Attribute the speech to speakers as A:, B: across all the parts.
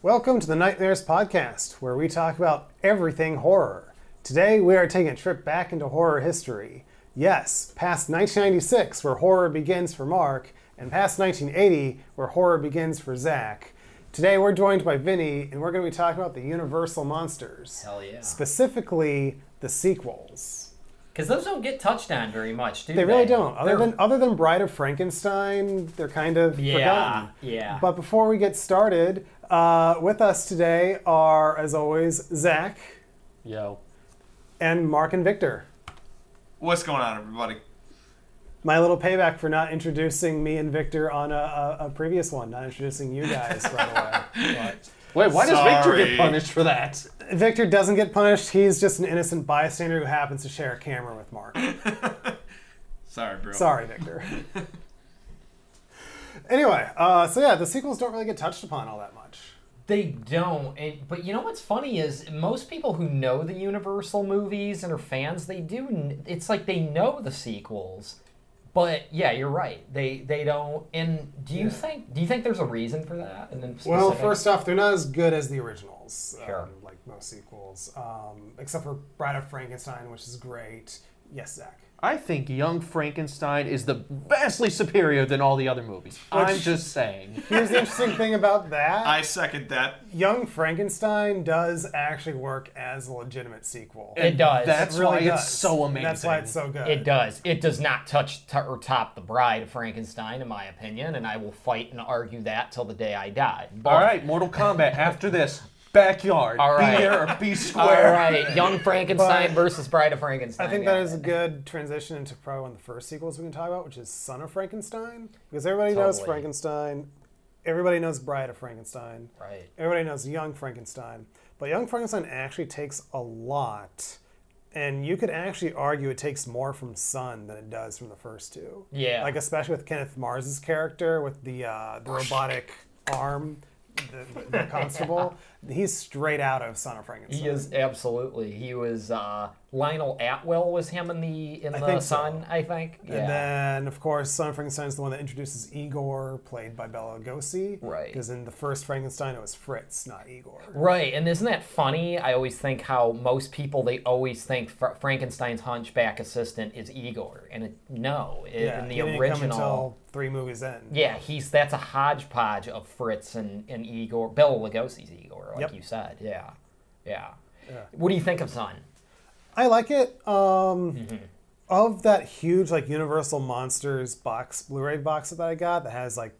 A: Welcome to the Nightmares Podcast, where we talk about everything horror. Today, we are taking a trip back into horror history. Yes, past 1996, where horror begins for Mark, and past 1980, where horror begins for Zach. Today, we're joined by Vinny, and we're going to be talking about the Universal monsters.
B: Hell yeah.
A: Specifically, the sequels.
B: Because those don't get touched on very much, do they?
A: They really don't. Other
B: They're-
A: than other than Bride of Frankenstein, they're kind of
B: Yeah,
A: forgotten.
B: yeah.
A: But before we get started, uh, with us today are, as always, Zach
C: Yo.
A: and Mark and Victor.
D: What's going on, everybody?
A: My little payback for not introducing me and Victor on a, a, a previous one, not introducing you guys right away. But
C: Wait, why does Victor get punished for that?
A: Victor doesn't get punished. He's just an innocent bystander who happens to share a camera with Mark.
D: Sorry, bro.
A: Sorry, Victor. anyway, uh, so yeah, the sequels don't really get touched upon all that much.
B: They don't. And, but you know what's funny is most people who know the Universal movies and are fans, they do. It's like they know the sequels. But yeah, you're right. They they don't. And do you
A: Yeah.
B: think do you think there's a reason for that? And then
A: Well, first off, they're not as good as the originals,
B: Sure.
A: um, like most sequels, um, except for Bride of Frankenstein, which is great. Yes, Zach.
C: I think Young Frankenstein is the vastly superior than all the other movies. I'm just saying.
A: Here's the interesting thing about that:
D: I second that.
A: Young Frankenstein does actually work as a legitimate sequel.
B: It does.
C: That's
A: It really
C: why
A: does.
C: it's so amazing.
A: That's why it's so good.
B: It does. It does not touch t- or top the Bride of Frankenstein, in my opinion, and I will fight and argue that till the day I die. But-
C: All right, Mortal Kombat. After this, backyard.
B: All right.
C: Be there or be square.
B: right, Young Frankenstein
A: But-
B: versus Bride of Frankenstein.
A: I think
B: got
A: that is a good transition into probably one of the first sequels we can talk about, which is Son of Frankenstein, because everybody knows Frankenstein, everybody knows Bride of Frankenstein.
B: right.
A: Everybody knows Young Frankenstein, but Young Frankenstein actually takes a lot, and you could actually argue it takes more from Son than it does from the first two.
B: Yeah.
A: like especially with Kenneth Mars's character with the uh, the robotic arm, the, the constable. He's straight out of Son of Frankenstein.
B: He is absolutely. He was uh, Lionel Atwill was him in the in
A: I
B: the
A: think so.
B: I think. Yeah.
A: And then, of course, Son of Frankenstein is the one that introduces Igor, played by Bela Lugosi.
B: Right.
A: Because in the first Frankenstein, it was Fritz, not Igor.
B: Right, and isn't that funny? I always think how most people they always think Fra- Frankenstein's hunchback assistant is Igor, and it, no, it,
A: Yeah,
B: in the
A: he didn't come
B: original.
A: until three movies in.
B: Yeah, he's that's a hodgepodge of Fritz and, and Igor, Bela Lugosi's Igor, like
A: Yep.
B: you said. Yeah, yeah.
A: Yeah.
B: What do you think of Son?
A: I like it. Um,
B: Mm-hmm.
A: Of that huge like Universal Monsters box, Blu-ray box that I got that has like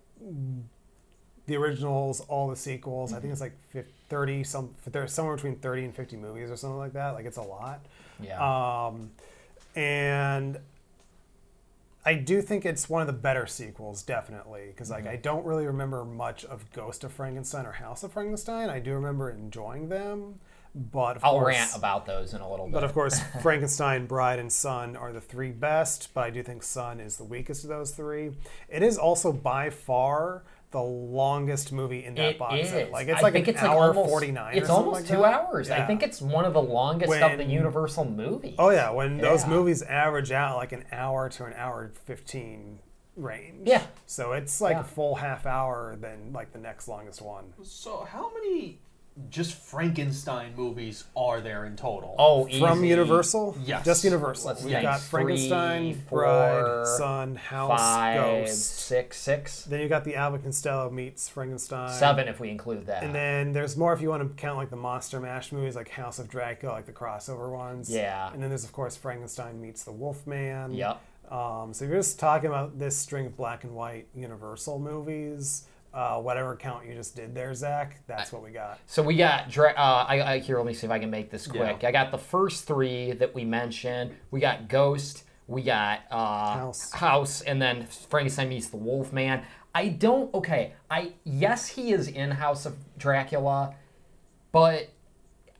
A: the originals, all the sequels. I think it's like fif- thirty some. There's somewhere between thirty and fifty movies or something like that. Like it's a lot.
B: Yeah,
A: Um, and I do think it's one of the better sequels, definitely, because
B: Mm-hmm.
A: like I don't really remember much of Ghost of Frankenstein or House of Frankenstein. I do remember enjoying them, but of
B: I'll
A: course,
B: rant about those in a little bit.
A: but of course, Frankenstein, Bride, and Son are the three best. But I do think Son is the weakest of those three. It is also by far the longest movie in that
B: It
A: box
B: is.
A: set. Like it's
B: I
A: like
B: think
A: an
B: it's like
A: hour
B: almost,
A: forty nine.
B: It's
A: or
B: almost
A: like
B: two
A: that.
B: hours. I think it's one of the longest of the Universal movies.
A: Oh yeah, when those movies average out like an hour to an hour fifteen range.
B: Yeah.
A: So it's like
B: Yeah.
A: a full half hour than like the next longest one.
C: So, how many just Frankenstein movies are there in total?
B: Oh,
A: From
B: easy.
A: Universal?
C: Yes.
A: Just Universal.
B: Let's
A: We've
B: think.
A: got Frankenstein,
B: Three,
A: Bride,
B: four,
A: Son, House,
B: Five,
A: Ghost.
B: six, six,
A: Then you got the Abbott Costello meets Frankenstein.
B: seven if we include that.
A: And then there's more if you want to count like the Monster Mash movies, like House of Dracula, like the crossover ones.
B: Yeah.
A: And then there's of course Frankenstein meets the Wolfman.
B: Yep.
A: Um, so if you're just talking about this string of black and white Universal movies, uh, whatever count you just did there, Zach, that's what we got.
B: So we got uh, I, I here. Let me see if I can make this quick.
C: Yeah.
B: I got the first three that we mentioned. We got Ghost. We got uh,
A: House.
B: House, and then Frankenstein meets the Wolfman. I don't. Okay. I yes, he is in House of Dracula, but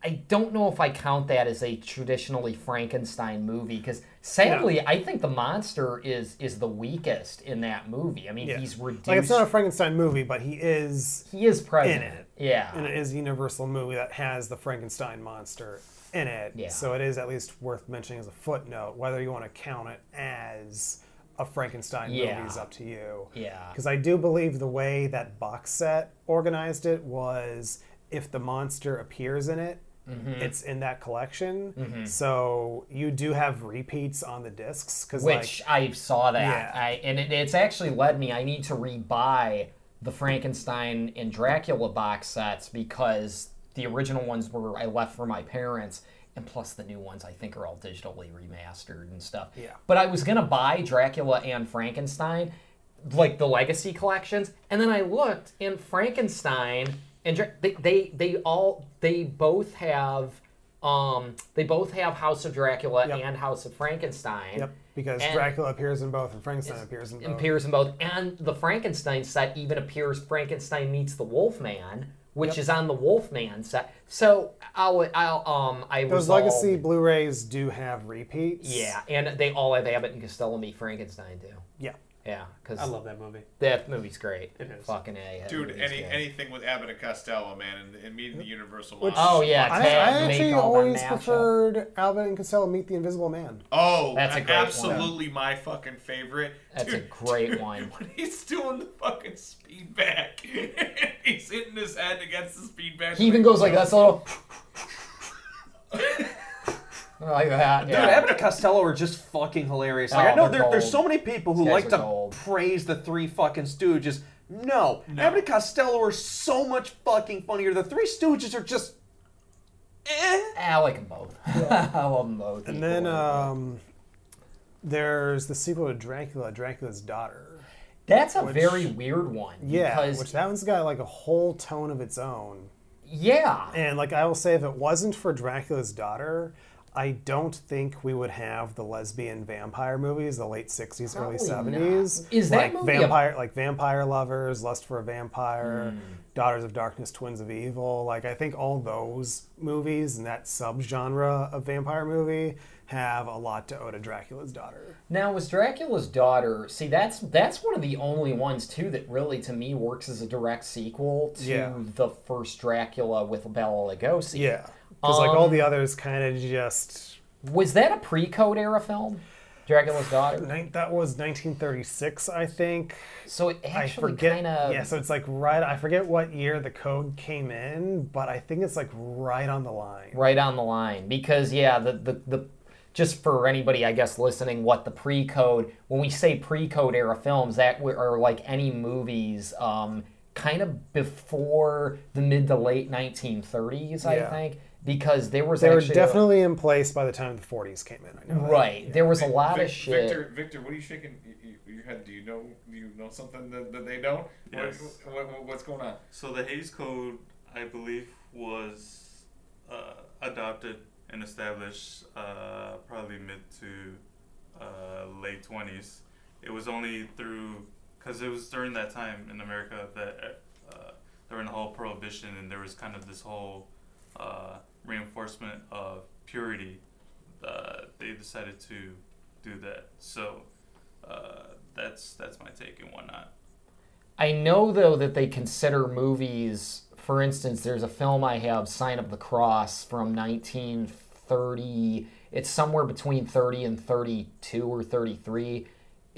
B: I don't know if I count that as a traditionally Frankenstein movie because sadly, I think the monster is is the weakest in that movie. I mean,
A: Yeah.
B: he's reduced.
A: Like it's not a Frankenstein movie, but he is
B: he is present.
A: in it.
B: Yeah.
A: and it is a Universal movie that has the Frankenstein monster in it.
B: Yeah.
A: So it is at least worth mentioning as a footnote. Whether you want to count it as a Frankenstein
B: Yeah.
A: movie is up to you.
B: Yeah.
A: Because I do believe the way that box set organized it was if the monster appears in it,
B: Mm-hmm.
A: it's in that collection. So you do have repeats on the discs like
B: Which I saw that,
A: Yeah.
B: I, and it, it's actually led me. I need to rebuy the Frankenstein and Dracula box sets because the original ones were I left for my parents, and plus the new ones I think are all digitally remastered and stuff.
A: Yeah.
B: But I was gonna buy Dracula and Frankenstein, like the Legacy collections, and then I looked, and Frankenstein and Dra- they they, they all they both have. Um, they both have House of Dracula
A: Yep.
B: and House of Frankenstein
A: Yep, because
B: And-
A: Dracula appears in both and Frankenstein appears in both.
B: appears in both, and the Frankenstein set even appears Frankenstein meets the Wolfman, which
A: Yep.
B: is on the Wolfman set. So I'll, I'll um I
A: Those
B: resolved-
A: legacy Blu-rays do have repeats.
B: yeah, and they all have Abbott and Costello meet Frankenstein too.
A: Yeah.
B: Yeah, because
C: I love that movie.
B: that movie's great.
C: It is.
B: fucking a.
D: Dude, any
B: good.
D: anything with Abbott and Costello, man, and, and meeting the Universal
A: Which-
B: Oh yeah,
A: I, I actually always preferred Abbott and Costello meet the Invisible Man.
D: Oh,
B: That's a great one.
D: absolutely my fucking favorite.
B: That's a
D: Dude,
B: great one.
D: When he's doing the fucking speed bag, he's hitting his head against the speed bag.
B: He even goes like that's a little. like that.
C: Dude,
B: yeah.
C: Abbott and Costello are just fucking hilarious. Like
B: Oh,
C: I know there, there's so many people who like to
B: gold.
C: praise the three fucking Stooges. No, Abbott and Costello are so much fucking funnier. The Three Stooges are just. Eh.
B: I like them both. I love them both.
A: And then um, there's the sequel to Dracula, Dracula's Daughter.
B: That's a
A: which-
B: very weird one.
A: Yeah,
B: because
A: which that one's got like a whole tone of its own.
B: yeah,
A: And like I will say, if it wasn't for Dracula's Daughter, I don't think we would have the lesbian vampire movies, the late '60s, early '70s.
B: not. Is that
A: like
B: movie a-
A: vampire, like Vampire Lovers, Lust for a Vampire,
B: Hmm.
A: Daughters of Darkness, Twins of Evil? Like I think all those movies and that subgenre of vampire movie have a lot to owe to Dracula's Daughter.
B: Now, was Dracula's daughter? See, that's that's one of the only ones too that really, to me, works as a direct sequel to
A: Yeah.
B: the first Dracula with Bela Lugosi.
A: Yeah, because like all
B: Um,
A: the others kind of just.
B: Was that a pre-code era film? Dracula's daughter.
A: That was 1936, I think.
B: So it
A: I
B: actually
A: forget.
B: kind of
A: Yeah, so it's like right. I forget what year the code came in, but I think it's like right on the line.
B: right on the line because yeah, the the, the just for anybody I guess listening, what the pre-code when we say pre-code era films that are like any movies. Um, kind of before the mid to late 1930s, I
A: Yeah.
B: think, because there was
A: They were
B: actually a-
A: definitely in place by the time the 40s came in. I know. that.
B: Right. There was a lot
D: Vic-
B: of shit.
D: Victor, Victor, what are you shaking y- y- your head? Do you know? Do you know something that, that they don't?
E: Yes.
D: What, what, what's going on?
E: So the Hays Code, I believe, was uh, adopted and established uh, probably mid to uh, late twenties. It was only through because it was during that time in America that uh, during the whole prohibition and there was kind of this whole uh, reinforcement of purity. Uh, they decided to do that. So uh, that's that's my take and whatnot.
B: I know though that they consider movies. For instance, there's a film I have, Sign of the Cross, from 1930. It's somewhere between 30 and 32 or 33.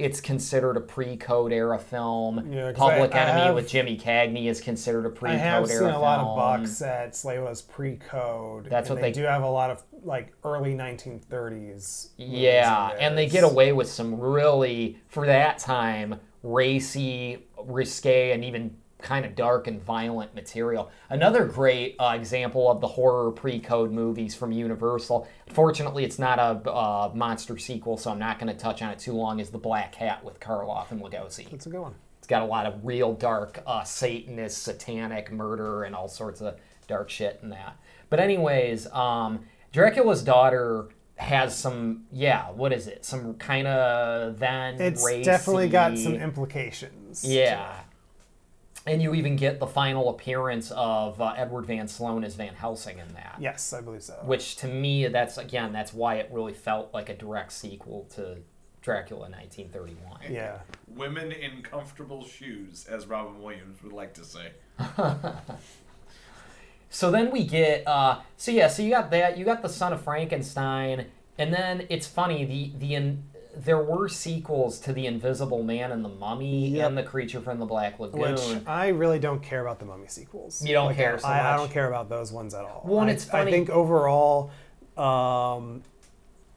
B: It's considered a pre-code era film.
A: Yeah,
B: Public
A: I- I
B: Enemy
A: have-
B: with Jimmy Cagney is considered a pre-code era film.
A: I have seen a lot of box sets. It was pre-code.
B: That's
A: and
B: what
A: they,
B: they-
A: do have a lot of like early 1930s. movies
B: Yeah, and they get away with some really, for that time, racy, risque, and even kind of dark and violent material. Another great uh, example of the horror pre-code movies from Universal. Fortunately, it's not a uh, monster sequel, so I'm not going to touch on it too long. Is the Black Cat with Karloff and Lugosi?
A: That's a good one.
B: It's got a lot of real dark uh, Satanist, satanic murder, and all sorts of dark shit in that. But anyways, um, Dracula's daughter has some, yeah, what is it? Some kind of then
A: It's
B: racy,
A: definitely got some implications.
B: yeah. And you even get the final appearance of uh, Edward Van Sloan as Van Helsing in that.
A: Yes, I believe so.
B: Which to me, that's again, that's why it really felt like a direct sequel to Dracula 1931.
A: Yeah.
D: Women in comfortable shoes, as Robin Williams would like to say.
B: So then we get uh so yeah, so you got that, you got the son of Frankenstein, and then it's funny, the the in, there were sequels to The Invisible Man and the Mummy
A: Yep.
B: and The Creature from the Black Lagoon.
A: Which I really don't care about the Mummy sequels.
B: You don't care so
A: I, I don't care about those ones at all.
B: Well, and
A: I,
B: it's funny-
A: I think overall, um,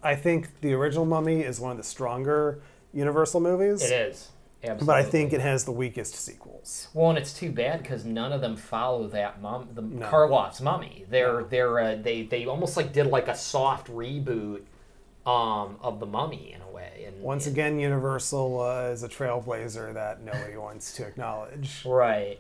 A: I think the original Mummy is one of the stronger Universal movies.
B: it is. Absolutely.
A: But I think it has the weakest sequels.
B: Well, and it's too bad because none of them follow that mum, the
A: No.
B: Karloff's mummy. They're they're uh, they they almost like did like a soft reboot um, of the mummy in a way. And
A: Once
B: and-
A: again, Universal was a trailblazer that nobody wants to acknowledge.
B: right?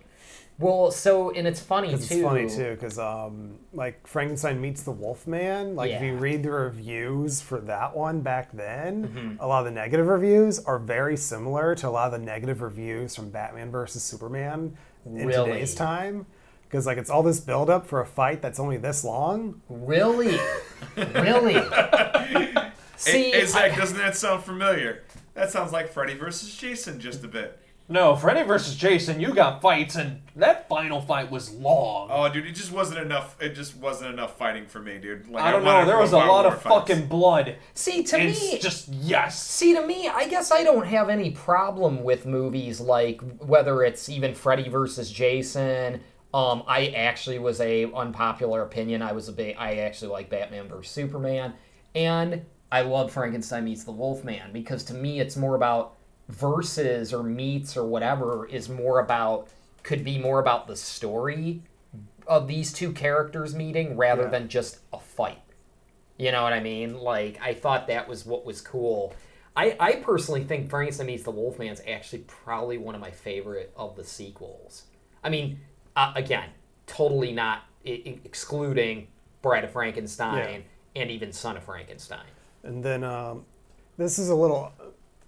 B: Well, so and it's funny too.
A: It's funny too because um, like Frankenstein meets the Wolfman. Like if you read the reviews for that one back then,
B: Mm-hmm.
A: a lot of the negative reviews are very similar to a lot of the negative reviews from Batman versus Superman in
B: Really?
A: today's time. Because like it's all this buildup for a fight that's only this long.
B: Really, really. See,
D: hey, hey, Zach,
B: I-
D: doesn't that sound familiar? That sounds like Freddy versus Jason just a bit.
C: No, Freddy versus Jason, you got fights, and that final fight was long.
D: Oh, dude, it just wasn't enough. It just wasn't enough fighting for me, dude. Like,
C: I don't
D: wanted
C: know. There was a lot of
D: fights.
C: fucking blood.
B: see to
C: It's
B: me,
C: just yes.
B: See, to me, I guess I don't have any problem with movies like whether it's even Freddy versus Jason. Um, I actually was a unpopular opinion. I was a big. I actually like Batman versus Superman, and I love Frankenstein meets the Wolfman because to me, it's more about verses or meets or whatever is more about could be more about the story of these two characters meeting rather
A: Yeah.
B: than just a fight. You know what I mean? Like I thought that was what was cool. I, I personally think Frankenstein meets the Wolfman's actually probably one of my favorite of the sequels. I mean, uh, again, totally not I- excluding Bride of Frankenstein and even Son of Frankenstein.
A: And then um, this is a little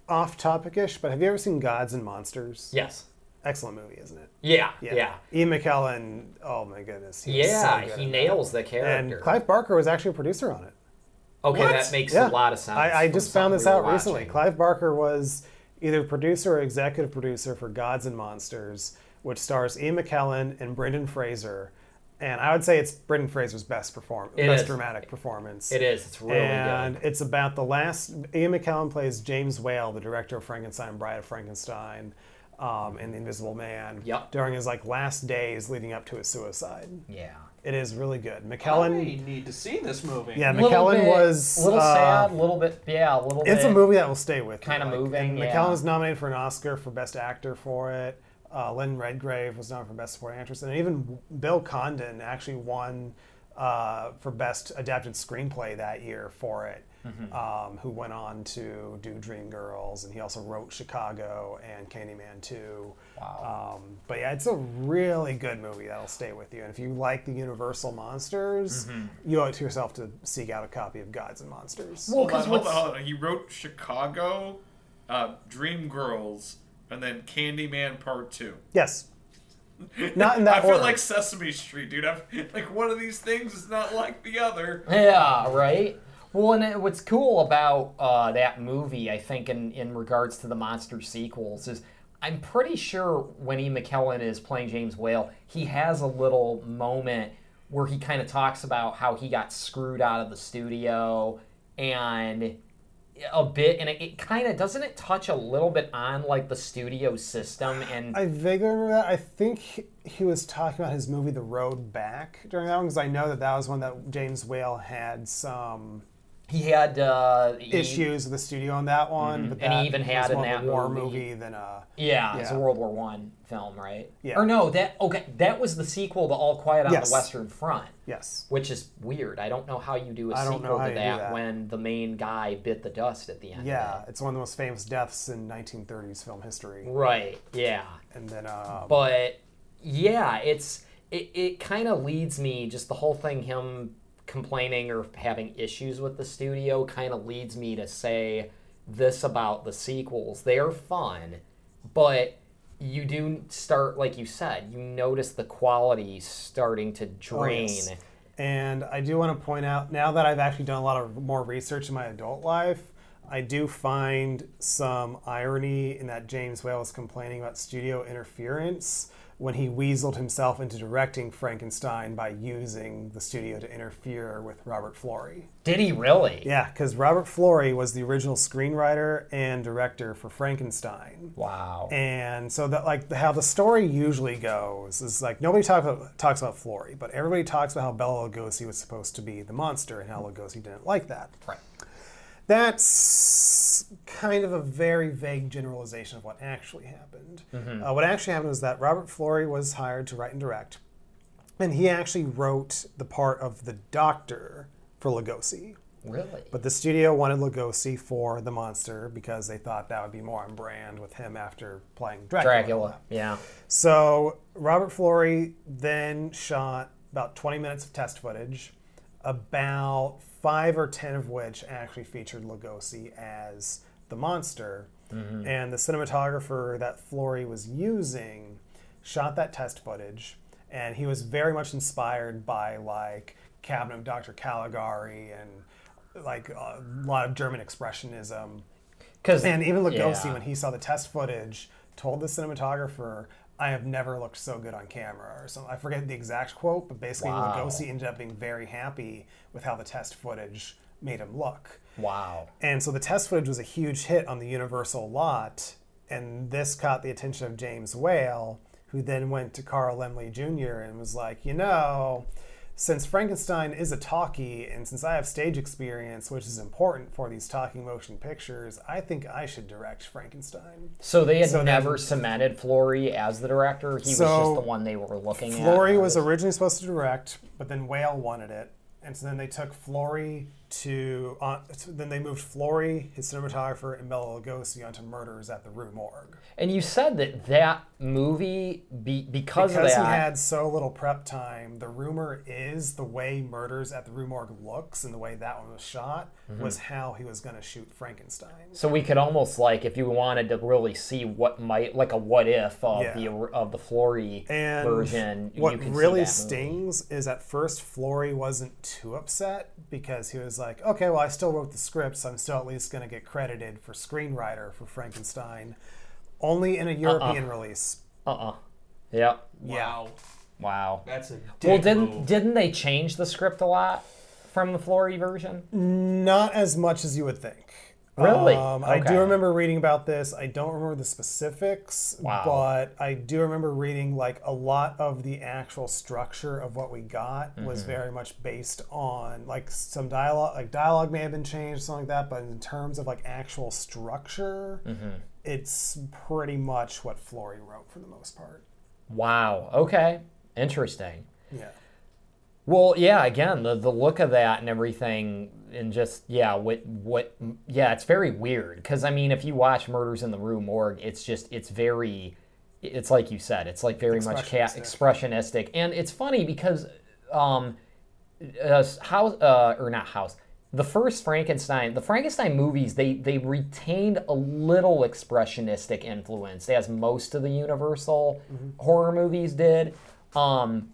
A: off topic-ish, but have you ever seen Gods and Monsters?
B: Yes.
A: Excellent movie, isn't it?
B: Yeah. Yeah. yeah.
A: Ian McKellen. Oh my goodness. he
B: Yeah.
A: so
B: he
A: in that.
B: nails the
A: And. Clive Barker was actually a producer on it.
B: okay,
D: What?
B: that makes
A: Yeah.
B: a lot of sense.
A: I, I just found this
B: we
A: out recently. Clive Barker was either producer or executive producer for Gods and Monsters, which stars Ian McKellen and Brendan Fraser. And I would say it's Brendan Fraser's best perform,
B: It
A: best
B: is.
A: dramatic performance.
B: It is. It's really
A: and
B: good.
A: it's about the last. Ian McKellen plays James Whale, the director of Frankenstein, Bride of Frankenstein, um, and The Invisible Man.
B: Yep.
A: During his like last days leading up to his suicide,
B: Yeah.
A: it is really good.
C: I
A: McKellen.
C: need to see this movie.
A: Yeah,
B: Little
A: McKellen
B: bit-
A: was
B: a little
A: uh,
B: sad, a little bit. Yeah, a little bit.
A: It's a movie that will stay with you.
B: Kinda moving,
A: And
B: yeah.
A: McKellen was nominated for an Oscar for Best Actor for it. Uh, Lynn Redgrave was nominated for Best Supporting Actress, and even Bill Condon actually won uh, for Best Adapted Screenplay that year for it.
B: Mm-hmm.
A: Um, who went on to do Dreamgirls, and he also wrote Chicago and Candyman 2.
B: Wow.
A: Um, but yeah, it's a really good movie that'll stay with you. And if you like the Universal monsters,
B: Mm-hmm.
A: you owe it to yourself to seek out a copy of Gods and Monsters.
B: Well,
D: Hold on,
B: 'cause
D: hold on, hold on. He wrote Chicago, uh, Dream Girls, and then Candyman Part Two.
A: yes. Not in that
D: I feel like Sesame Street, dude. I'm, like one of these things is not like the other.
B: Yeah, right. Well, and it- what's cool about uh, that movie, I think, in, in regards to the monster sequels, is I'm pretty sure when E. McKellen is playing James Whale, he has a little moment where he kind of talks about how he got screwed out of the studio and a bit, and it, it kind of doesn't it touch a little bit on like the studio system and
A: I vaguely remember that. I think he, he was talking about his movie The Road Back during that one because I know that that was one that James Whale had some
B: he had uh, he-
A: issues with the studio on that one. But
B: And he even had in
A: more
B: that
A: war
B: movie-
A: movie than a
B: Yeah, it's a World War One film, right?
A: Yeah.
B: Or no, that okay, that was the sequel to All Quiet on
A: Yes.
B: the Western Front,
A: yes.
B: which is weird. I don't know how you do a
A: I
B: sequel to that,
A: that.
B: when the main guy bit the dust at the end.
A: Yeah,
B: Of
A: it's one of the most famous deaths in 1930s film history.
B: Right. Yeah.
A: And then, um,
B: But yeah, it's it, it kind of leads me just the whole thing him complaining or having issues with the studio kind of leads me to say this about the sequels. They are fun, but you do start like you said, you notice the quality starting to drain.
A: Oh, yes. And I do want to point out now that I've actually done a lot of more research in my adult life, I do find some irony in that James Whale is complaining about studio interference when he weaseled himself into directing Frankenstein by using the studio to interfere with Robert Florey.
B: Did he really?
A: Yeah, because Robert Florey was the original screenwriter and director for Frankenstein.
B: Wow.
A: And so that like how the story usually goes is like nobody talks about, talks about Florey, but everybody talks about how Bela Lugosi was supposed to be the monster and how Lugosi didn't like that.
B: Right.
A: That's kind of a very vague generalization of what actually happened. Uh, what actually happened was that Robert Florey was hired to write and direct, and he actually wrote the part of the Doctor for Lugosi.
B: Really?
A: But the studio wanted Lugosi for the monster because they thought that would be more on brand with him after playing Dracula.
B: Dracula. Yeah.
A: So Robert Florey then shot about 20 minutes of test footage, about five or ten of which actually featured Lugosi as the monster. Mm-hmm. And the cinematographer that Florey was using shot that test footage, and he was very much inspired by like Cabinet of Dr. Caligari and like a lot of German expressionism.
B: Because
A: And even Lugosi, when he saw the test footage, told the cinematographer, "I have never looked so good on camera." Or something. I forget the exact quote, but basically
B: Wow.
A: Lugosi ended up being very happy with how the test footage made him look.
B: Wow.
A: And so the test footage was a huge hit on the Universal lot, and this caught the attention of James Whale, who then went to Carl Laemmle Jr. and was like, you know, since Frankenstein is a talkie, and since I have stage experience, which is important for these talking motion pictures, I think I should direct Frankenstein.
B: So they had
A: So then-
B: never cemented Florey as the director. He was just the one they were looking at.
A: Florey was originally supposed to direct, but then Whale wanted it, and so then they took Florey to. Uh, then they moved Florey, his cinematographer, and Bela Lugosi onto Murders at the Rue Morgue.
B: And you said that that movie, be, because,
A: Because
B: of
A: he had so little prep time, the rumor is the way Murders at the Rue Morgue looks and the way that one was shot
B: Mm-hmm.
A: was how he was going to shoot Frankenstein.
B: so we could almost like, if you wanted to really see what might, like a what if of
A: Yeah.
B: the of the Florey
A: And
B: version,
A: what
B: you can see
A: really
B: that movie.
A: stings is at first Florey wasn't too upset because he was like, okay, well, I still wrote the script, so I'm still at least going to get credited for screenwriter for Frankenstein. Only in a uh-uh. European release.
B: Uh-uh. Yeah.
D: Wow.
B: Wow.
D: That's a
B: Well,
D: dick
B: didn't
D: move.
B: didn't they change the script a lot from the Florey version?
A: Not as much as you would think.
B: Really?
A: Um, I do remember reading about this. I don't remember the specifics,
B: Wow.
A: but I do remember reading like a lot of the actual structure of what we got was
B: Mm-hmm.
A: very much based on like some dialogue. Like dialogue may have been changed, something like that, but in terms of like actual structure,
B: Mm-hmm.
A: it's pretty much what Florey wrote for the most part.
B: Wow. Okay. Interesting.
A: Yeah.
B: Well, yeah. Again, the the look of that and everything, and just yeah, what what yeah, it's very weird. Because I mean, if you watch Murders in the Rue Morgue, it's just it's very, it's like you said, it's like very much ca-
A: Expressionistic.
B: and it's funny because um, uh, house uh, or not house. The first Frankenstein, the Frankenstein movies, they they retained a little expressionistic influence, as most of the Universal horror movies did. Um,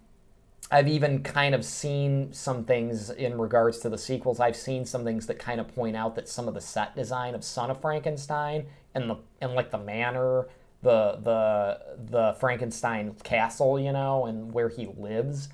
B: I've even kind of seen some things in regards to the sequels. I've seen some things that kind of point out that some of the set design of Son of Frankenstein and the and like the manor, the the the Frankenstein castle, you know, and where he lives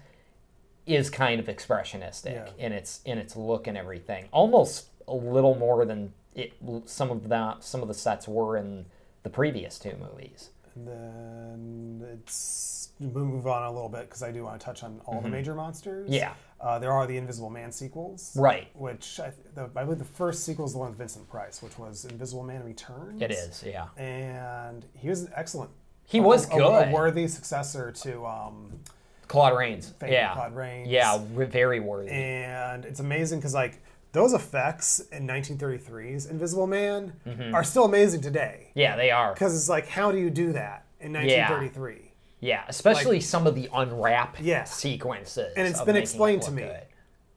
B: is kind of expressionistic
A: Yeah.
B: in its in its look and everything. Almost a little more than it some of the some of the sets were in the previous two movies.
A: And then it's we'll move on a little bit because I do want to touch on all the major monsters.
B: Mm-hmm. Yeah.
A: Uh, there are the Invisible Man sequels.
B: Right.
A: Which I, the, I believe the first sequel is the one with Vincent Price, which was Invisible Man Returns.
B: It is, yeah.
A: And he was excellent.
B: He was
A: A- a-
B: good.
A: A, worthy successor to um,
B: Claude Rains. Yeah.
A: Claude Rains.
B: Yeah, very worthy.
A: And it's amazing because like those effects in 1933's Invisible Man
B: Mm-hmm.
A: are still amazing today.
B: yeah, they are.
A: Because it's like, how do you do that in 1933?
B: Yeah, especially some of the unwrap
A: Yeah.
B: sequences.
A: And it's been
B: making it
A: explained to me.
B: good.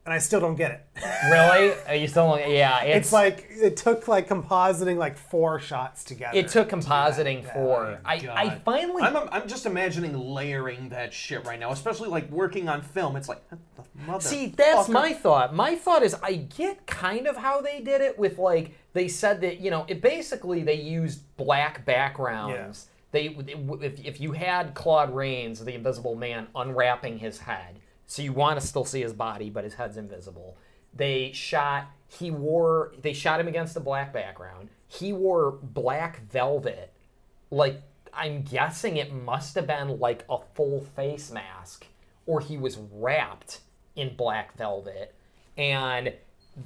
A: And I still don't get it.
B: Really? Are uh, you still? Yeah, it's,
A: It's like it took like compositing like four shots together.
B: it took
A: to do that.
B: compositing
A: Yeah.
B: for. Oh I,
C: I
B: finally.
C: I'm, I'm just imagining layering that shit right now, especially like working on film. It's like, mother.
B: See, that's
C: fucker.
B: my thought. My thought is I get kind of how they did it with like they said that, you know, it basically they used black backgrounds Yeah. they if, if you had Claude Rains, the Invisible Man, unwrapping his head, so you want to still see his body, but his head's invisible. They shot. He wore. They shot him against a black background. He wore black velvet, like I'm guessing it must have been like a full face mask, or he was wrapped in black velvet, and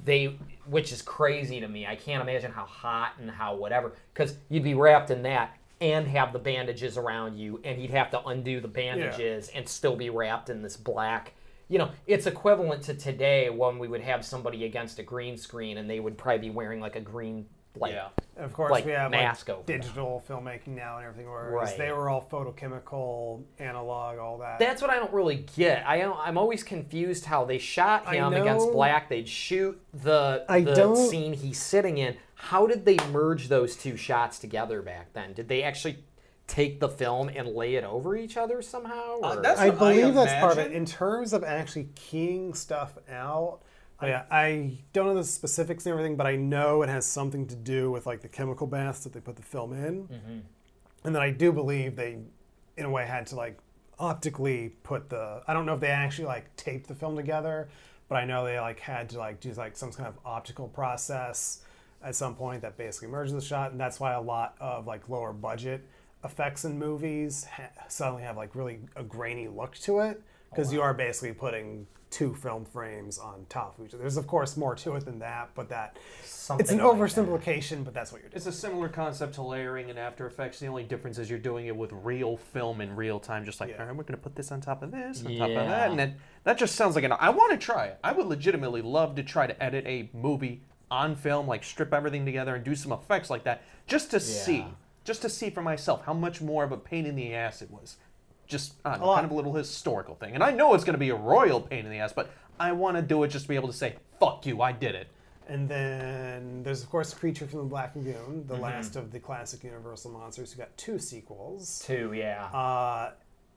B: they, which is crazy to me. I can't imagine how hot and how whatever, because you'd be wrapped in that and have the bandages around you, and he'd have to undo the bandages and still be wrapped in this black. You know, it's equivalent to today when we would have somebody against a green screen and they would probably be wearing like a green like
C: Yeah.
A: Of course,
B: like
A: we have
B: mask
A: like
B: over them.
A: digital filmmaking now and everything, whereas
B: Right.
A: they were all photochemical, analog, all that.
B: That's what I don't really get. I don't, I'm always confused how they shot him against Black. They'd shoot the
A: I
B: the
A: don't-
B: scene he's sitting in. How did they merge those two shots together back then? Did they actually take the film and lay it over each other somehow?
C: Uh, that's
A: I
C: what I
A: believe that's part of it. In terms of actually keying stuff out, I, I don't know the specifics and everything, but I know it has something to do with like the chemical baths that they put the film in,
B: Mm-hmm.
A: and then I do believe they, in a way, had to like optically put the. I don't know if they actually like taped the film together, but I know they like had to like do like some kind of optical process at some point that basically merges the shot, and that's why a lot of like lower budget effects in movies ha- suddenly have like really a grainy look to it oh, because you are basically putting two film frames on top of each other. There's of course more to it than that, but that
B: Something
A: it's an
B: like that.
A: oversimplification, but that's what you're doing.
C: It's a similar concept to layering in After Effects. The only difference is you're doing it with real film in real time. Just like,
A: Yeah.
C: all right, we're going to put this on top of this, on top of that, and that that just sounds like an. I want to try it. I would legitimately love to try to edit a movie on film, like strip everything together and do some effects like that, just to see,
B: Yeah.
C: Just to see for myself how much more of a pain in the ass it was. Just I don't know, kind of a little historical thing. And I know it's going to be a royal pain in the ass, but I want to do it just to be able to say, "Fuck you, I did it."
A: And then there's of course Creature from the Black Lagoon,
B: Mm-hmm.
A: the last of the classic Universal monsters. who got two sequels.
B: Two, yeah.
A: Uh,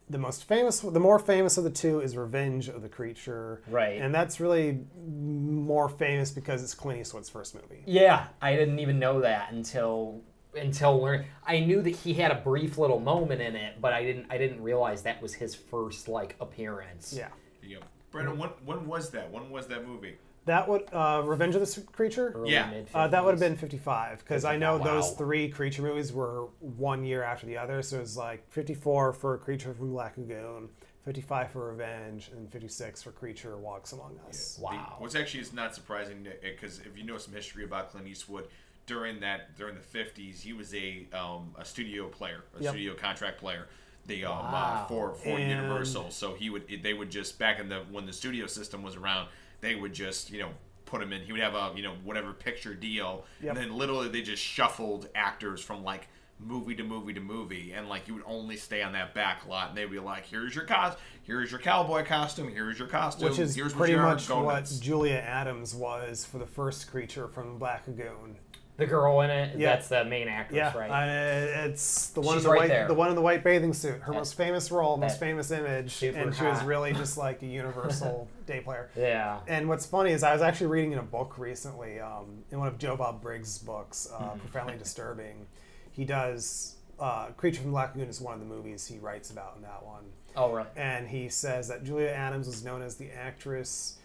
A: the most famous, the more famous of the two is Revenge of the Creature.
B: Right.
A: And that's really more famous because it's Clint Eastwood's first movie.
B: Yeah, I didn't even know that until until learn. I knew that he had a brief little moment in it, but I didn't I didn't realize that was his first like appearance.
A: Yeah.
D: Yeah. Brendan, when, when was that? When was that movie?
A: That would uh, Revenge of the Creature.
B: Early
D: Yeah.
A: Uh, that would have been 55 because I know those three creature movies were one year after the other. So it was like 54 for Creature from the Black Lagoon, 55 for Revenge, and 56 for Creature Walks Among Us.
D: The-
B: Wow.
D: what's actually is not surprising because if you know some history about Clint Eastwood, during that during the fifties, he was a um, a studio player, a
A: Yep.
D: studio contract player. The um,
B: Wow.
D: uh, for for
A: And-
D: Universal, so he would they would just back in the when the studio system was around, they would just you know put him in. He would have a you know whatever picture deal,
A: Yep.
D: and then literally they just shuffled actors from like movie to movie to movie, and like you would only stay on that back lot, and they'd be like, "Here's your cos, here's your cowboy costume, here's your costume,
A: Which is
D: here's
A: pretty
D: what
A: much what
D: nuts."
A: Julia Adams was for the first Creature from Black Lagoon.
B: The girl in it,
A: Yeah.
B: that's the main actress,
A: Yeah,
B: right?
A: uh, it's the one
B: She's
A: in the
B: right
A: white,
B: there.
A: the one in the white bathing suit. Her
B: That-
A: most famous role, most famous image, and she was really just like a universal day player.
B: yeah.
A: And what's funny is I was actually reading in a book recently, um, in one of Joe Bob Briggs' books, uh,
B: Mm-hmm.
A: Profoundly Disturbing. He does uh, Creature from the Black Lagoon is one of the movies he writes about in that one,
B: Oh, really?
A: and he says that Julia Adams was known as the actress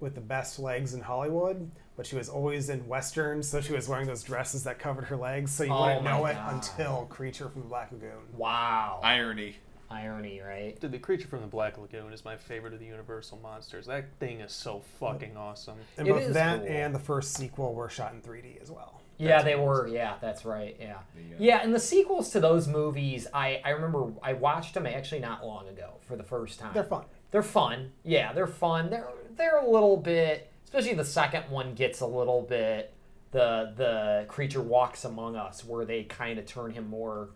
A: with the best legs in Hollywood, but she was always in westerns, so she was wearing those dresses that covered her legs, so you
B: Oh
A: wouldn't
B: my
A: know it
B: God.
A: until Creature from the Black Lagoon.
B: Wow.
D: Irony.
B: Irony, right?
C: Dude, the creature from the Black Lagoon is my favorite of the Universal monsters. That thing is so fucking awesome.
A: And
B: It
A: both
B: is
A: that
B: cool.
A: and the first sequel were shot in 3D as well.
B: Yeah, they were. Yeah, that's right. Yeah,
D: The, uh,
B: yeah. And the sequels to those movies, I I remember I watched them actually not long ago for the first time.
A: They're fun.
B: They're fun. Yeah, they're fun. They're they're a little bit, especially the second one gets a little bit. The the creature walks among us, where they kind of turn him more.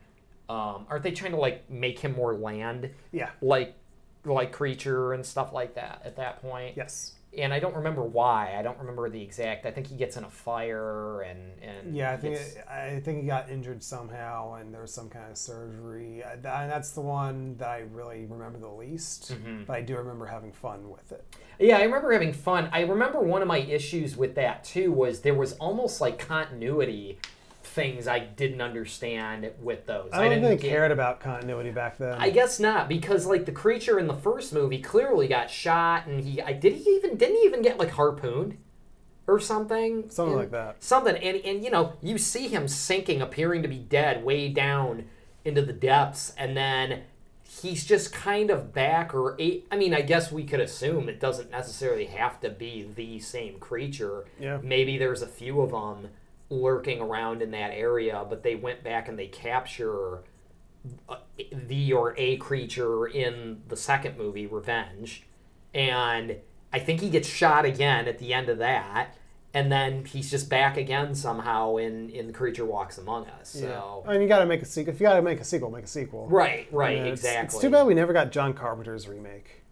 B: Um, aren't they trying to like make him more land,
A: Yeah.
B: like like creature and stuff like that at that point?
A: Yes.
B: And I don't remember why. I don't remember the exact. I think he gets in a fire and and
A: Yeah, I think
B: gets-
A: I think he got injured somehow, and there was some kind of surgery. That's the one that I really remember the least.
B: Mm-hmm.
A: But I do remember having fun with it.
B: Yeah, I remember having fun. I remember one of my issues with that too was there was almost like continuity things I didn't understand with those.
A: I don't
B: didn't
A: think
B: get-
A: cared about continuity back then.
B: I guess not because like the creature in the first movie clearly got shot and he I did he even didn't he even get like harpooned or something
A: Something
B: And-
A: like that.
B: something and and you know you see him sinking appearing to be dead way down into the depths and then he's just kind of back or I mean I guess we could assume it doesn't necessarily have to be the same creature
A: Yeah.
B: maybe there's a few of them lurking around in that area but they went back and they capture uh, the or a creature in the second movie, Revenge, and I think he gets shot again at the end of that, and then he's just back again somehow in in the creature walks among us. So
A: I mean, you got to make a sequel. If you got to make a sequel, make a sequel.
B: right, right,
A: And it's-
B: exactly.
A: It's too bad we never got John Carpenter's remake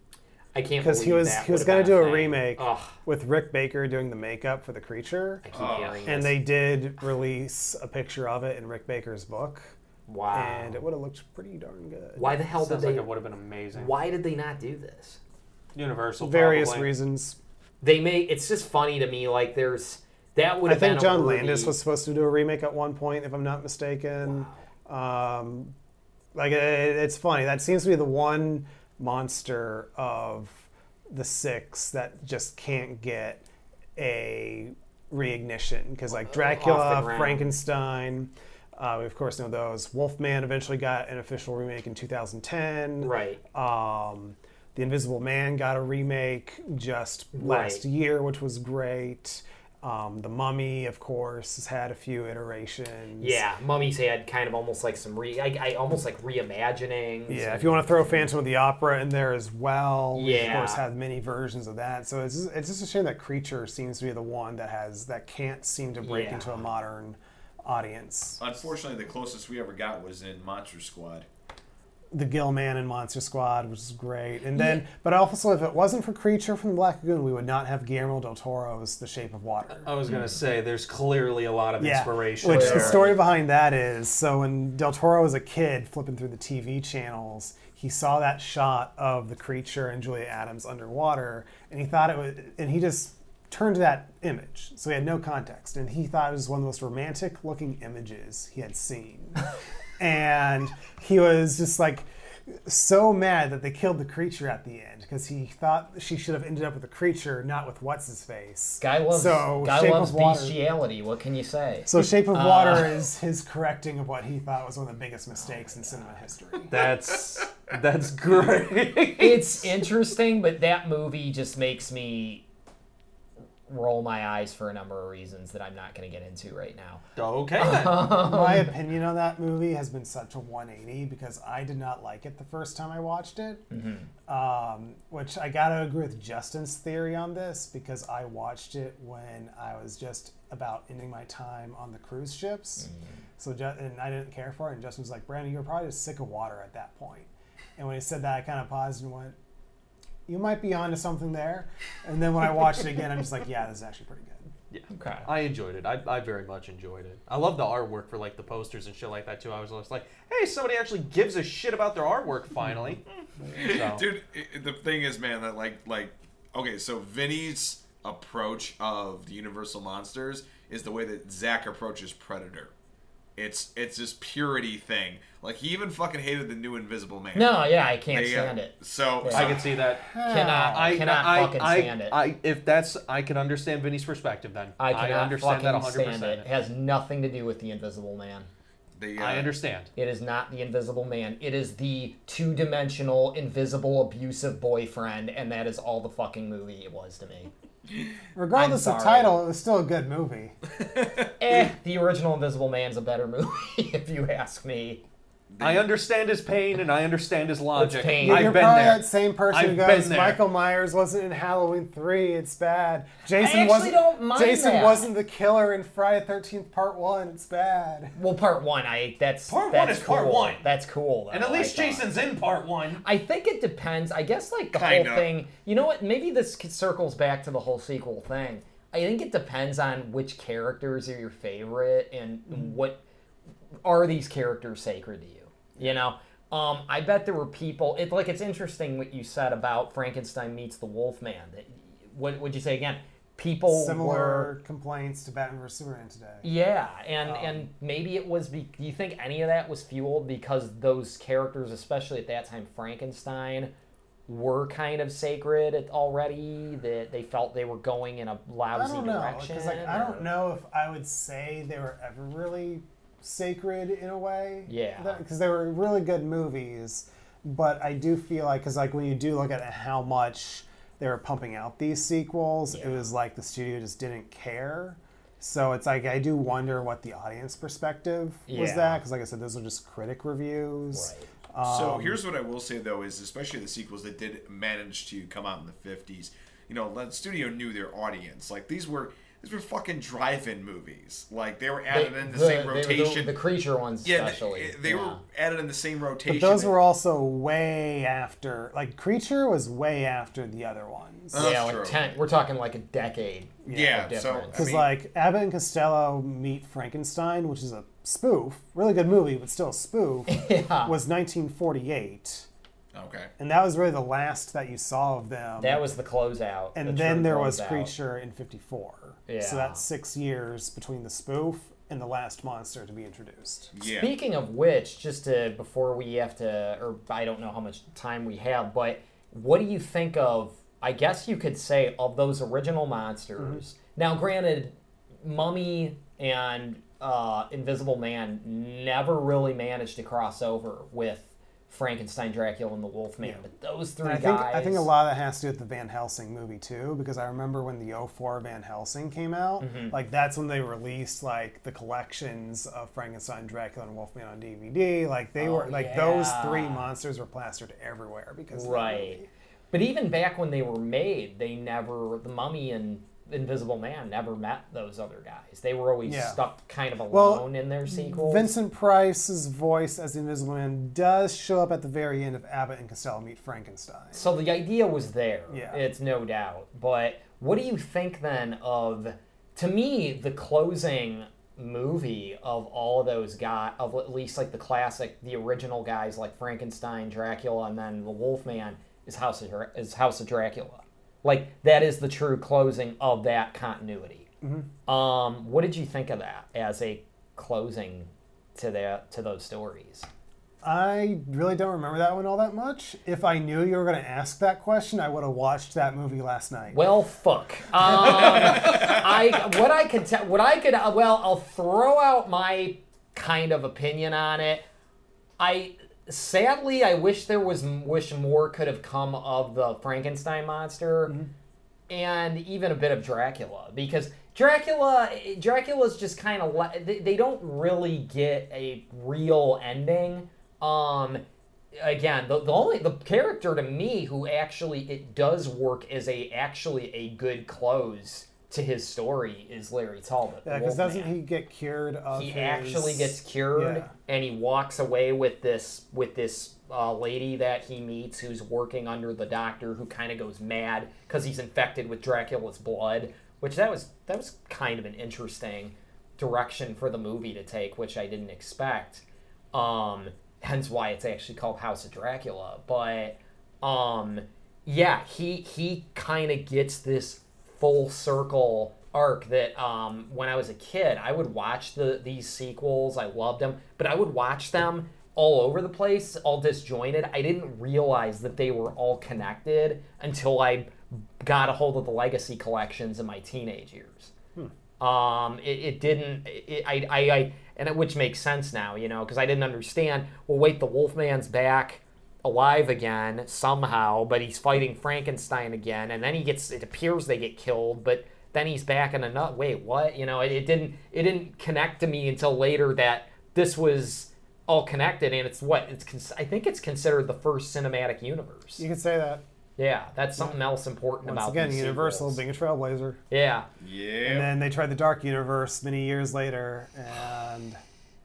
B: I can't
A: because he was
B: that
A: he was going to do a
B: thing.
A: remake
B: Ugh,
A: with Rick Baker doing the makeup for the creature,
B: I keep hearing
A: and they did release a picture of it in Rick Baker's book,
B: wow.
A: and it would have looked pretty darn good.
B: Why the hell did they?
C: like it would have been amazing.
B: why did they not do this?
C: Universal.
A: Various
C: probably.
A: reasons.
B: They may. it's just funny to me. Like there's that would
A: I
B: have been
A: think
B: a
A: John
B: worthy-
A: Landis was supposed to do a remake at one point, if I'm not mistaken. Um, like it, it's funny. That seems to be the one monster of the six that just can't get a reignition because like Dracula. Frankenstein. Uh, we of course know those. Wolfman eventually got an official remake in 2010.
B: right.
A: Um, the Invisible Man got a remake just last
B: Right.
A: year, which was great. Um, the Mummy, of course, has had a few iterations.
B: Yeah, Mummy's had kind of almost like some re, I, I almost like reimagining.
A: Yeah, if you want to throw Phantom of the Opera in there as well, yeah. we of course have many versions of that. So it's just, it's just a shame that Creature seems to be the one that has that can't seem to break
B: Yeah.
A: into a modern audience.
D: Unfortunately, the closest we ever got was in Monster Squad.
A: The Gill Man and Monster Squad, which is great. And then, but also, if it wasn't for Creature from the Black Lagoon, we would not have Guillermo del Toro's The Shape of Water.
C: I was gonna say there's clearly a lot of inspiration.
A: Which
C: there.
A: the story behind that is so when Del Toro was a kid flipping through the TV channels, he saw that shot of the creature and Julia Adams underwater, and he thought it was, and he just turned to that image. So he had no context, and he thought it was one of the most romantic looking images he had seen. and he was just like so mad that they killed the creature at the end because he thought she should have ended up with the creature, not with what's his face.
B: Guy loves
A: So,
B: guy
A: Shape
B: loves
A: of Water-
B: bestiality. What can you say?
A: So Shape
B: Uh.
A: of Water is his correcting of what he thought was one of the biggest mistakes in cinema history.
C: That's that's great.
B: it's interesting, but that movie just makes me roll my eyes for a number of reasons that I'm not going to get into right now.
C: okay then.
A: My um, opinion on that movie has been such a 180 because I did not like it the first time I watched it. Mm-hmm. Um, which I gotta agree with Justin's theory on this because I watched it when I was just about ending my time on the cruise ships. Mm-hmm. So and I didn't care for it. And Justin was like, "Brandon, you're probably just sick of water at that point." And when he said that, I kind of paused and went, "You might be onto something there." And then when I watched it again, I'm just like, "Yeah, this is actually pretty good." Yeah.
B: Okay.
C: I enjoyed it. I, I very much enjoyed it. I love the artwork for like the posters and shit like that too. I was just like, hey, somebody actually gives a shit about their artwork finally. So,
D: Dude, i i- the thing is, man, that like, like, okay, so Vinny's approach of the Universal monsters is the way that Zach approaches Predator. It's it's this purity thing. Like he even fucking hated the new Invisible Man.
B: No, yeah, I can't
D: They, uh,
B: stand it.
D: So,
B: Yeah.
D: so
C: I can see that.
B: Cannot,
C: I
B: cannot
C: I,
B: fucking
C: I,
B: stand it.
C: I, if that's, I can understand Vinny's perspective then.
B: I cannot
C: understand
B: fucking
C: that 100%.
B: stand it. It has nothing to do with the Invisible Man.
D: they, uh,
C: I understand.
B: It is not the Invisible Man. It is the two-dimensional, invisible, abusive boyfriend, and that is all the fucking movie it was to me.
A: Regardless of title, it was still a good movie.
B: eh, the original Invisible Man's a better movie, if you ask me.
C: I understand his pain and I understand his logic.
B: pain.
A: You're
C: I've been
A: probably
C: there.
A: that same person
C: I've
A: who
C: been
A: goes,
C: there.
A: Michael Myers wasn't in Halloween 3, it's bad. Jason
B: actually
A: wasn't
B: don't mind
A: Jason
B: that.
A: wasn't the killer in Friday the 13th part 1, it's bad.
B: Well, part one, I that's
C: Part
B: that's
C: one is
B: cool.
C: part one.
B: That's cool. Though,
C: And at least
B: thought.
C: Jason's in part one.
B: I think it depends. I guess like the
D: Kinda.
B: whole thing. You know what? Maybe this c- circles back to the whole sequel thing. I think it depends on which characters are your favorite and mm. what are these characters sacred to you. You know. Um, I bet there were people. It like it's interesting what you said about Frankenstein meets the Wolfman. That what would you say again? people were
A: Similar complaints to Batman vs Superman today.
B: yeah, and
A: Um,
B: and maybe it was. Be, do you think any of that was fueled because those characters, especially at that time, Frankenstein, were kind of sacred already? That they felt they were going in a lousy
A: don't know
B: direction.
A: like I don't know if I would say they were ever really sacred in a way.
B: Yeah.
A: Because they were really good movies, but I do feel like because like when you do look at how much they were pumping out these sequels, it was like the studio just didn't care. So it's like I do wonder what the audience perspective was that because like I said, those are just critic reviews.
B: Right.
D: So
A: Um,
D: here's what I will say though is especially the sequels that did manage to come out in the 50s. You know, the studio knew their audience. Like these were these were fucking drive-in movies. Like they were added in the, same rotation.
B: The, creature ones,
D: yeah,
B: especially.
D: they, they
B: yeah.
D: were added in the same rotation.
A: But those were also way after. Like Creature was way after the other ones.
D: Uh,
B: yeah, like
D: true.
B: ten. We're talking like a decade.
D: yeah.
B: of
D: So
B: difference.
D: I
A: Because
D: mean,
A: like Abbott and Costello meet Frankenstein, which is a spoof, really good movie, but still a spoof,
B: yeah,
A: was 1948,
D: okay.
A: and that was really the last that you saw of them.
B: that was the closeout.
A: and
B: the
A: then there was
B: closeout.
A: Creature in 54.
B: Yeah.
A: So that's six years between the spoof and the last monster to be introduced.
D: Yeah.
B: Speaking of which, just to before we have to, or I don't know how much time we have, but what do you think of? I guess you could say of those original monsters. Now, granted, Mummy and uh, Invisible Man never really managed to cross over with Frankenstein, Dracula, and the Wolfman,
A: Yeah.
B: but those three
A: I think
B: guys.
A: I think a lot of that has to do with the Van Helsing movie too, because I remember when the 04 Van Helsing came out,
B: Mm-hmm.
A: like that's when they released like the collections of Frankenstein, Dracula, and Wolfman on DVD. Like they
B: Oh,
A: were like those three monsters were plastered everywhere because
B: Right. But even back when they were made, they never the Mummy and Invisible Man never met those other guys. They were always
A: Yeah.
B: stuck kind of alone
A: Well,
B: in their sequels.
A: Vincent Price's voice as the Invisible Man does show up at the very end of Abbott and Costello Meet Frankenstein.
B: So the idea was there.
A: Yeah.
B: It's no doubt. But what do you think then of to me the closing movie of all of those guys of at least like the classic the original guys like Frankenstein, Dracula and then the Wolfman is House of is House of Dracula. Like that is the true closing of that continuity. Um what did you think of that as a closing to that to those stories?
A: I really don't remember that one all that much. If I knew you were going to ask that question, I would have watched that movie last night.
B: Well, fuck. Um, I what I could tell, what I could, uh, well, I'll throw out my kind of opinion on it. I sadly, I wish there was wish more could have come of the Frankenstein monster, and even a bit of Dracula because. Dracula, Dracula's just kind of le- they, they don't really get a real ending. Um, again the, the only the character to me who actually it does work as a actually a good close to his story is Larry Talbot.
A: Yeah, because doesn't he get cured of
B: He
A: his-
B: actually gets cured
A: Yeah.
B: and he walks away with this with this uh, lady that he meets who's working under the doctor who kind of goes mad because he's infected with Dracula's blood. Which that was that was kind of an interesting direction for the movie to take, which I didn't expect. Um, hence why it's actually called House of Dracula. But um, yeah, he he kind of gets this full circle arc that um, when I was a kid, I would watch the these sequels. I loved them, but I would watch them all over the place, all disjointed. I didn't realize that they were all connected until I got a hold of the legacy collections in my teenage years. Um, it, it didn't. It, I, I, I, and it, which makes sense now, you know, because I didn't understand. Well, wait, the Wolfman's back, alive again somehow, but he's fighting Frankenstein again, and then he gets. It appears they get killed, but then he's back in another. Wait, what? You know, it, it didn't. It didn't connect to me until later that this was all connected, and it's what it's. cons- I think it's considered the first cinematic universe.
A: You could say that.
B: Yeah, that's something else important
A: Once
B: about
A: again,
B: these
A: Universal
B: sequels.
A: being a trailblazer.
B: Yeah,
D: Yeah.
A: And then they tried the Dark Universe many years later, and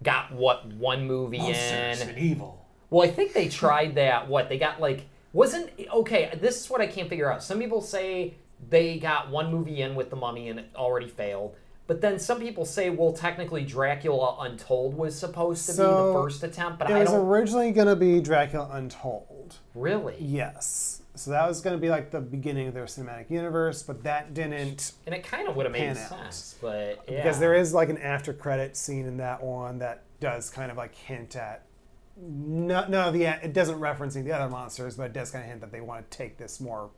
B: got what one movie in.
A: evil.
B: Well, I think they tried that. What they got like wasn't okay. This is what I can't figure out. Some people say they got one movie in with the Mummy and it already failed. But then some people say, well, technically Dracula Untold was supposed to be the first attempt, but
A: It
B: I
A: was
B: don't
A: originally going to be Dracula Untold.
B: really.
A: Yes. So that was going to be like the beginning of their cinematic universe, but that didn't
B: And it kind of would have made
A: out.
B: sense, but yeah.
A: because there is like an after credit scene in that one that does kind of like hint at no, no, the it doesn't reference any of the other monsters, but it does kind of hint that they want to take this more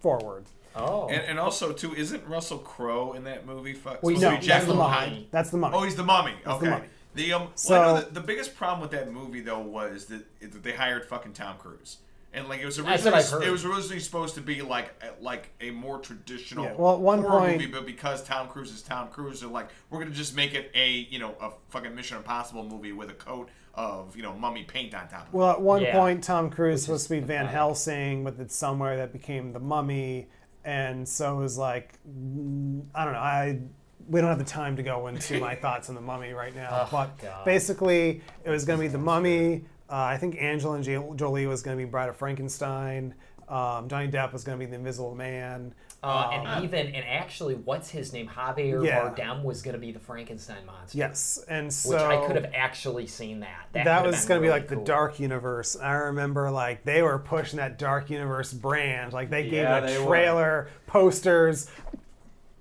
A: forward.
B: Oh.
D: And, and also too, isn't Russell Crowe in that movie? Fuck,
B: Well,
D: supposed
B: no, that's
D: Jekyll
B: the
D: and
B: mummy.
D: Hyde?
A: That's the mummy.
D: Oh, he's the mummy.
A: That's the
D: okay.
A: mummy.
D: The um,
A: So-
D: well, know the, the biggest problem with that movie though was that, that they hired fucking Tom Cruise, and like it was
B: That's what
D: originally it was originally supposed to be like a- like a more traditional
A: Yeah, well, one
D: horror
A: point-
D: movie, but because Tom Cruise is Tom Cruise, they're like we're gonna just make it a you know a fucking Mission Impossible movie with a coat of you know mummy paint on top. of it.
A: Well, at one
B: Yeah.
A: point, Tom Cruise was supposed to be Van. Helsing, but it's somewhere that became the Mummy, and so it was like, mm, I don't know. I we don't have the time to go into my thoughts on the Mummy right now,
B: Oh,
A: but
B: God.
A: basically, it was going to be the Mummy. Uh, I think Angelina Jo- Jolie was going to be Bride of Frankenstein. Um, Johnny Depp was going to be the Invisible Man.
B: Uh, and even and actually, what's his name? Javier
A: Yeah.
B: Bardem was going to be the Frankenstein monster.
A: Yes, and so
B: Which I could have actually seen that. That,
A: that was going to be
B: really
A: like the dark universe. I remember like they were pushing that dark universe brand. Like they gave
C: Yeah,
A: a
C: they were.
A: trailer, posters,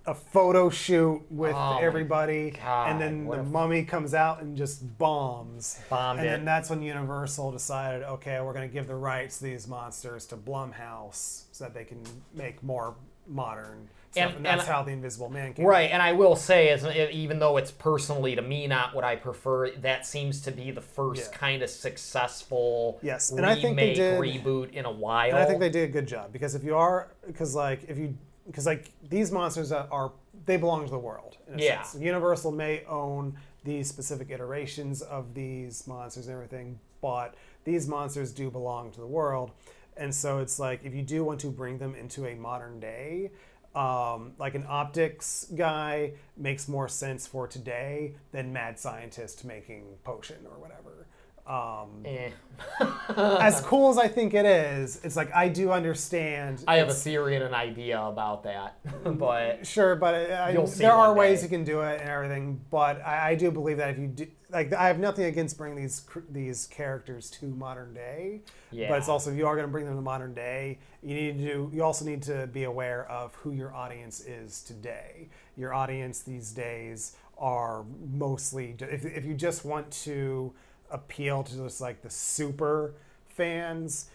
A: a photo shoot with
B: Oh
A: everybody,
B: God,
A: and then the
B: a-
A: mummy comes out and just bombs.
B: Bombed
A: and
B: it.
A: then that's when Universal decided, okay, we're going to give the rights to these monsters to Blumhouse so that they can make more modern stuff.
B: And-
A: And, that's
B: and-
A: how the Invisible Man came.
B: Right, and I will say, as even though it's personally to me not what I prefer, that seems to be the first
A: Yeah.
B: kind of successful
A: Yes, and I think they did-
B: reboot in a while.
A: And I think they did a good job because if you are, because like if you, because like these monsters are, are they belong to the world.
B: Yeah.
A: sense. Universal may own these specific iterations of these monsters and everything, but these monsters do belong to the world, and so it's like if you do want to bring them into a modern day. Um, like an optics guy makes more sense for today than mad scientist making potion or whatever. Um,
B: Eh.
A: as cool as I think it is, it's like I do understand.
B: I have a theory and an idea about that, but
A: Sure, but I, there are
B: one
A: ways you can do it and everything. But I, I do believe that if you do, like, I have nothing against bringing these these characters to modern day.
B: Yeah.
A: But it's also if you are going to bring them to modern day, you need to do. You also need to be aware of who your audience is today. Your audience these days are mostly. If if you just want to appeal to just like the super fans,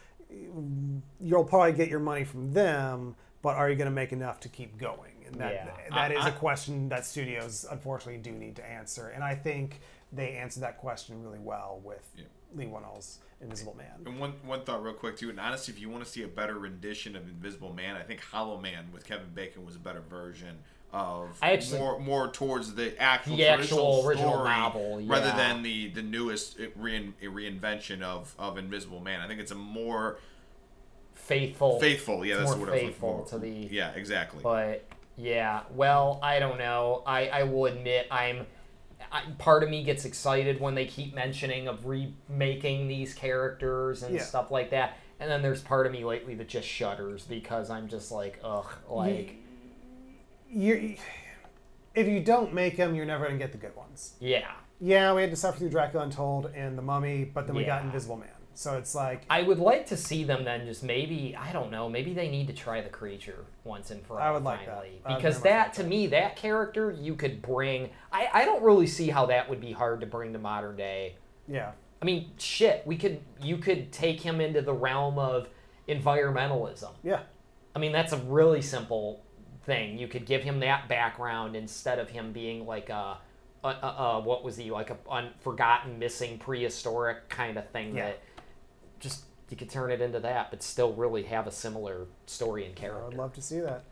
A: you'll probably get your money from them, but are you going to make enough to keep going? And that
B: Yeah.
A: that is
D: I-
A: a question that studios unfortunately do need to answer. And I think they answered that question really well with Leigh Whannell's Invisible Man.
D: And one one thought real quick too, and honestly, if you want to see a better rendition of Invisible Man, I think Hollow Man with Kevin Bacon was a better version of
B: I actually-
D: more more towards the actual
B: The actual original
D: story,
B: novel,
D: rather than the the newest rein, reinvention of of Invisible Man. I think it's a more
B: faithful.
D: faithful. Yeah, that's
B: more
D: the word I was looking
B: faithful
D: for.
B: to the-
D: Yeah, exactly.
B: But yeah, well, I don't know. I, I will admit I'm. I, part of me gets excited when they keep mentioning of remaking these characters and
A: Yeah.
B: stuff like that, and then there's part of me lately that just shudders because I'm just like, ugh, like
A: you if you don't make them, you're never going to get the good ones.
B: yeah.
A: Yeah, we had to suffer through Dracula Untold and The Mummy, but then we got Invisible Man. So it's like
B: I would like to see them then just maybe I don't know maybe they need to try the creature once and for all
A: I would like that.
B: finally
A: would
B: because that to
A: that.
B: me that character you could bring I I don't really see how that would be hard to bring to modern day
A: yeah.
B: I mean, shit, we could you could take him into the realm of environmentalism.
A: Yeah.
B: I mean, that's a really simple thing. You could give him that background instead of him being like a, a, a, a what was he like a un, forgotten, missing, prehistoric kind of thing
A: Yeah.
B: that just you could turn it into that, but still really have a similar story and character.
A: I'd love to see that.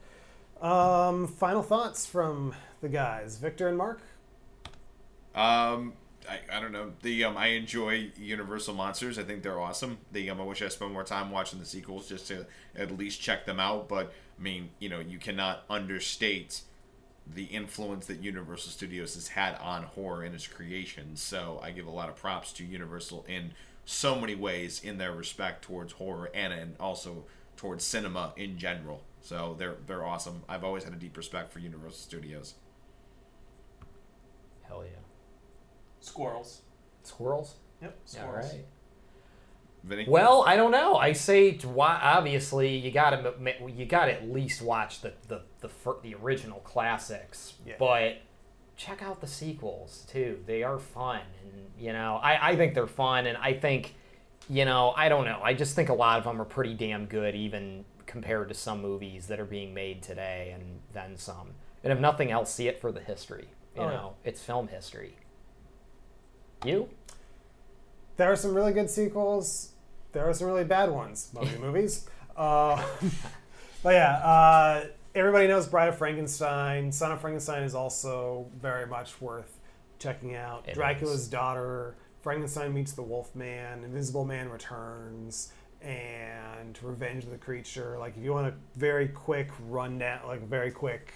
A: Um, final thoughts from the guys, Victor and Mark.
D: Um, I, I don't know. The um, I enjoy Universal monsters. I think they're awesome. The um, I wish I spent more time watching the sequels just to at least check them out. But I mean, you know, you cannot understate the influence that Universal Studios has had on horror in its creation. So I give a lot of props to Universal in so many ways in their respect towards horror and and also towards cinema in general. So they're they're awesome. I've always had a deep respect for Universal Studios.
B: Hell yeah.
C: Squirrels.
B: Squirrels?
C: Yep. Squirrels.
B: right.
D: Vinny?
B: Well, I don't know. I say to obviously you got to you got to at least watch the the the, fir- the original classics,
A: Yeah.
B: but check out the sequels too. They are fun, and you know I I think they're fun, and I think you know I don't know. I just think a lot of them are pretty damn good, even compared to some movies that are being made today, and then some. And if nothing else, see it for the history. You
A: Oh, yeah.
B: know, it's film history. You?
A: There are some really good sequels. There are some really bad ones. Movie movies. Uh, but yeah, uh, everybody knows Bride of Frankenstein. Son of Frankenstein is also very much worth checking out.
B: It
A: Dracula's
B: is.
A: Daughter, Frankenstein meets the Wolfman, Invisible Man returns, and Revenge of the Creature. Like if you want a very quick rundown, like very quick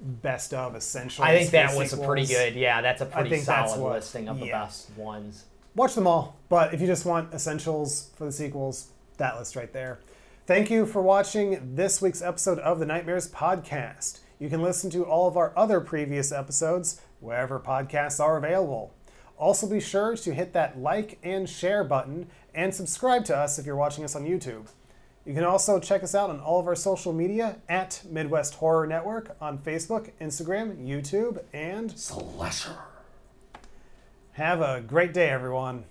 A: best of essentials.
B: I think that
A: the
B: was a pretty good. Yeah, that's a pretty
A: think that's
B: solid
A: what-
B: listing of the best ones.
A: watch them all. But if you just want essentials for the sequels, that list right there. Thank you for watching this week's episode of the Nightmares Podcast. You can listen to all of our other previous episodes wherever podcasts are available. Also, be sure to hit that like and share button and subscribe to us if you're watching us on YouTube. You can also check us out on all of our social media at Midwest Horror Network on Facebook, Instagram, YouTube, and
C: Slasher.
A: have a great day, everyone.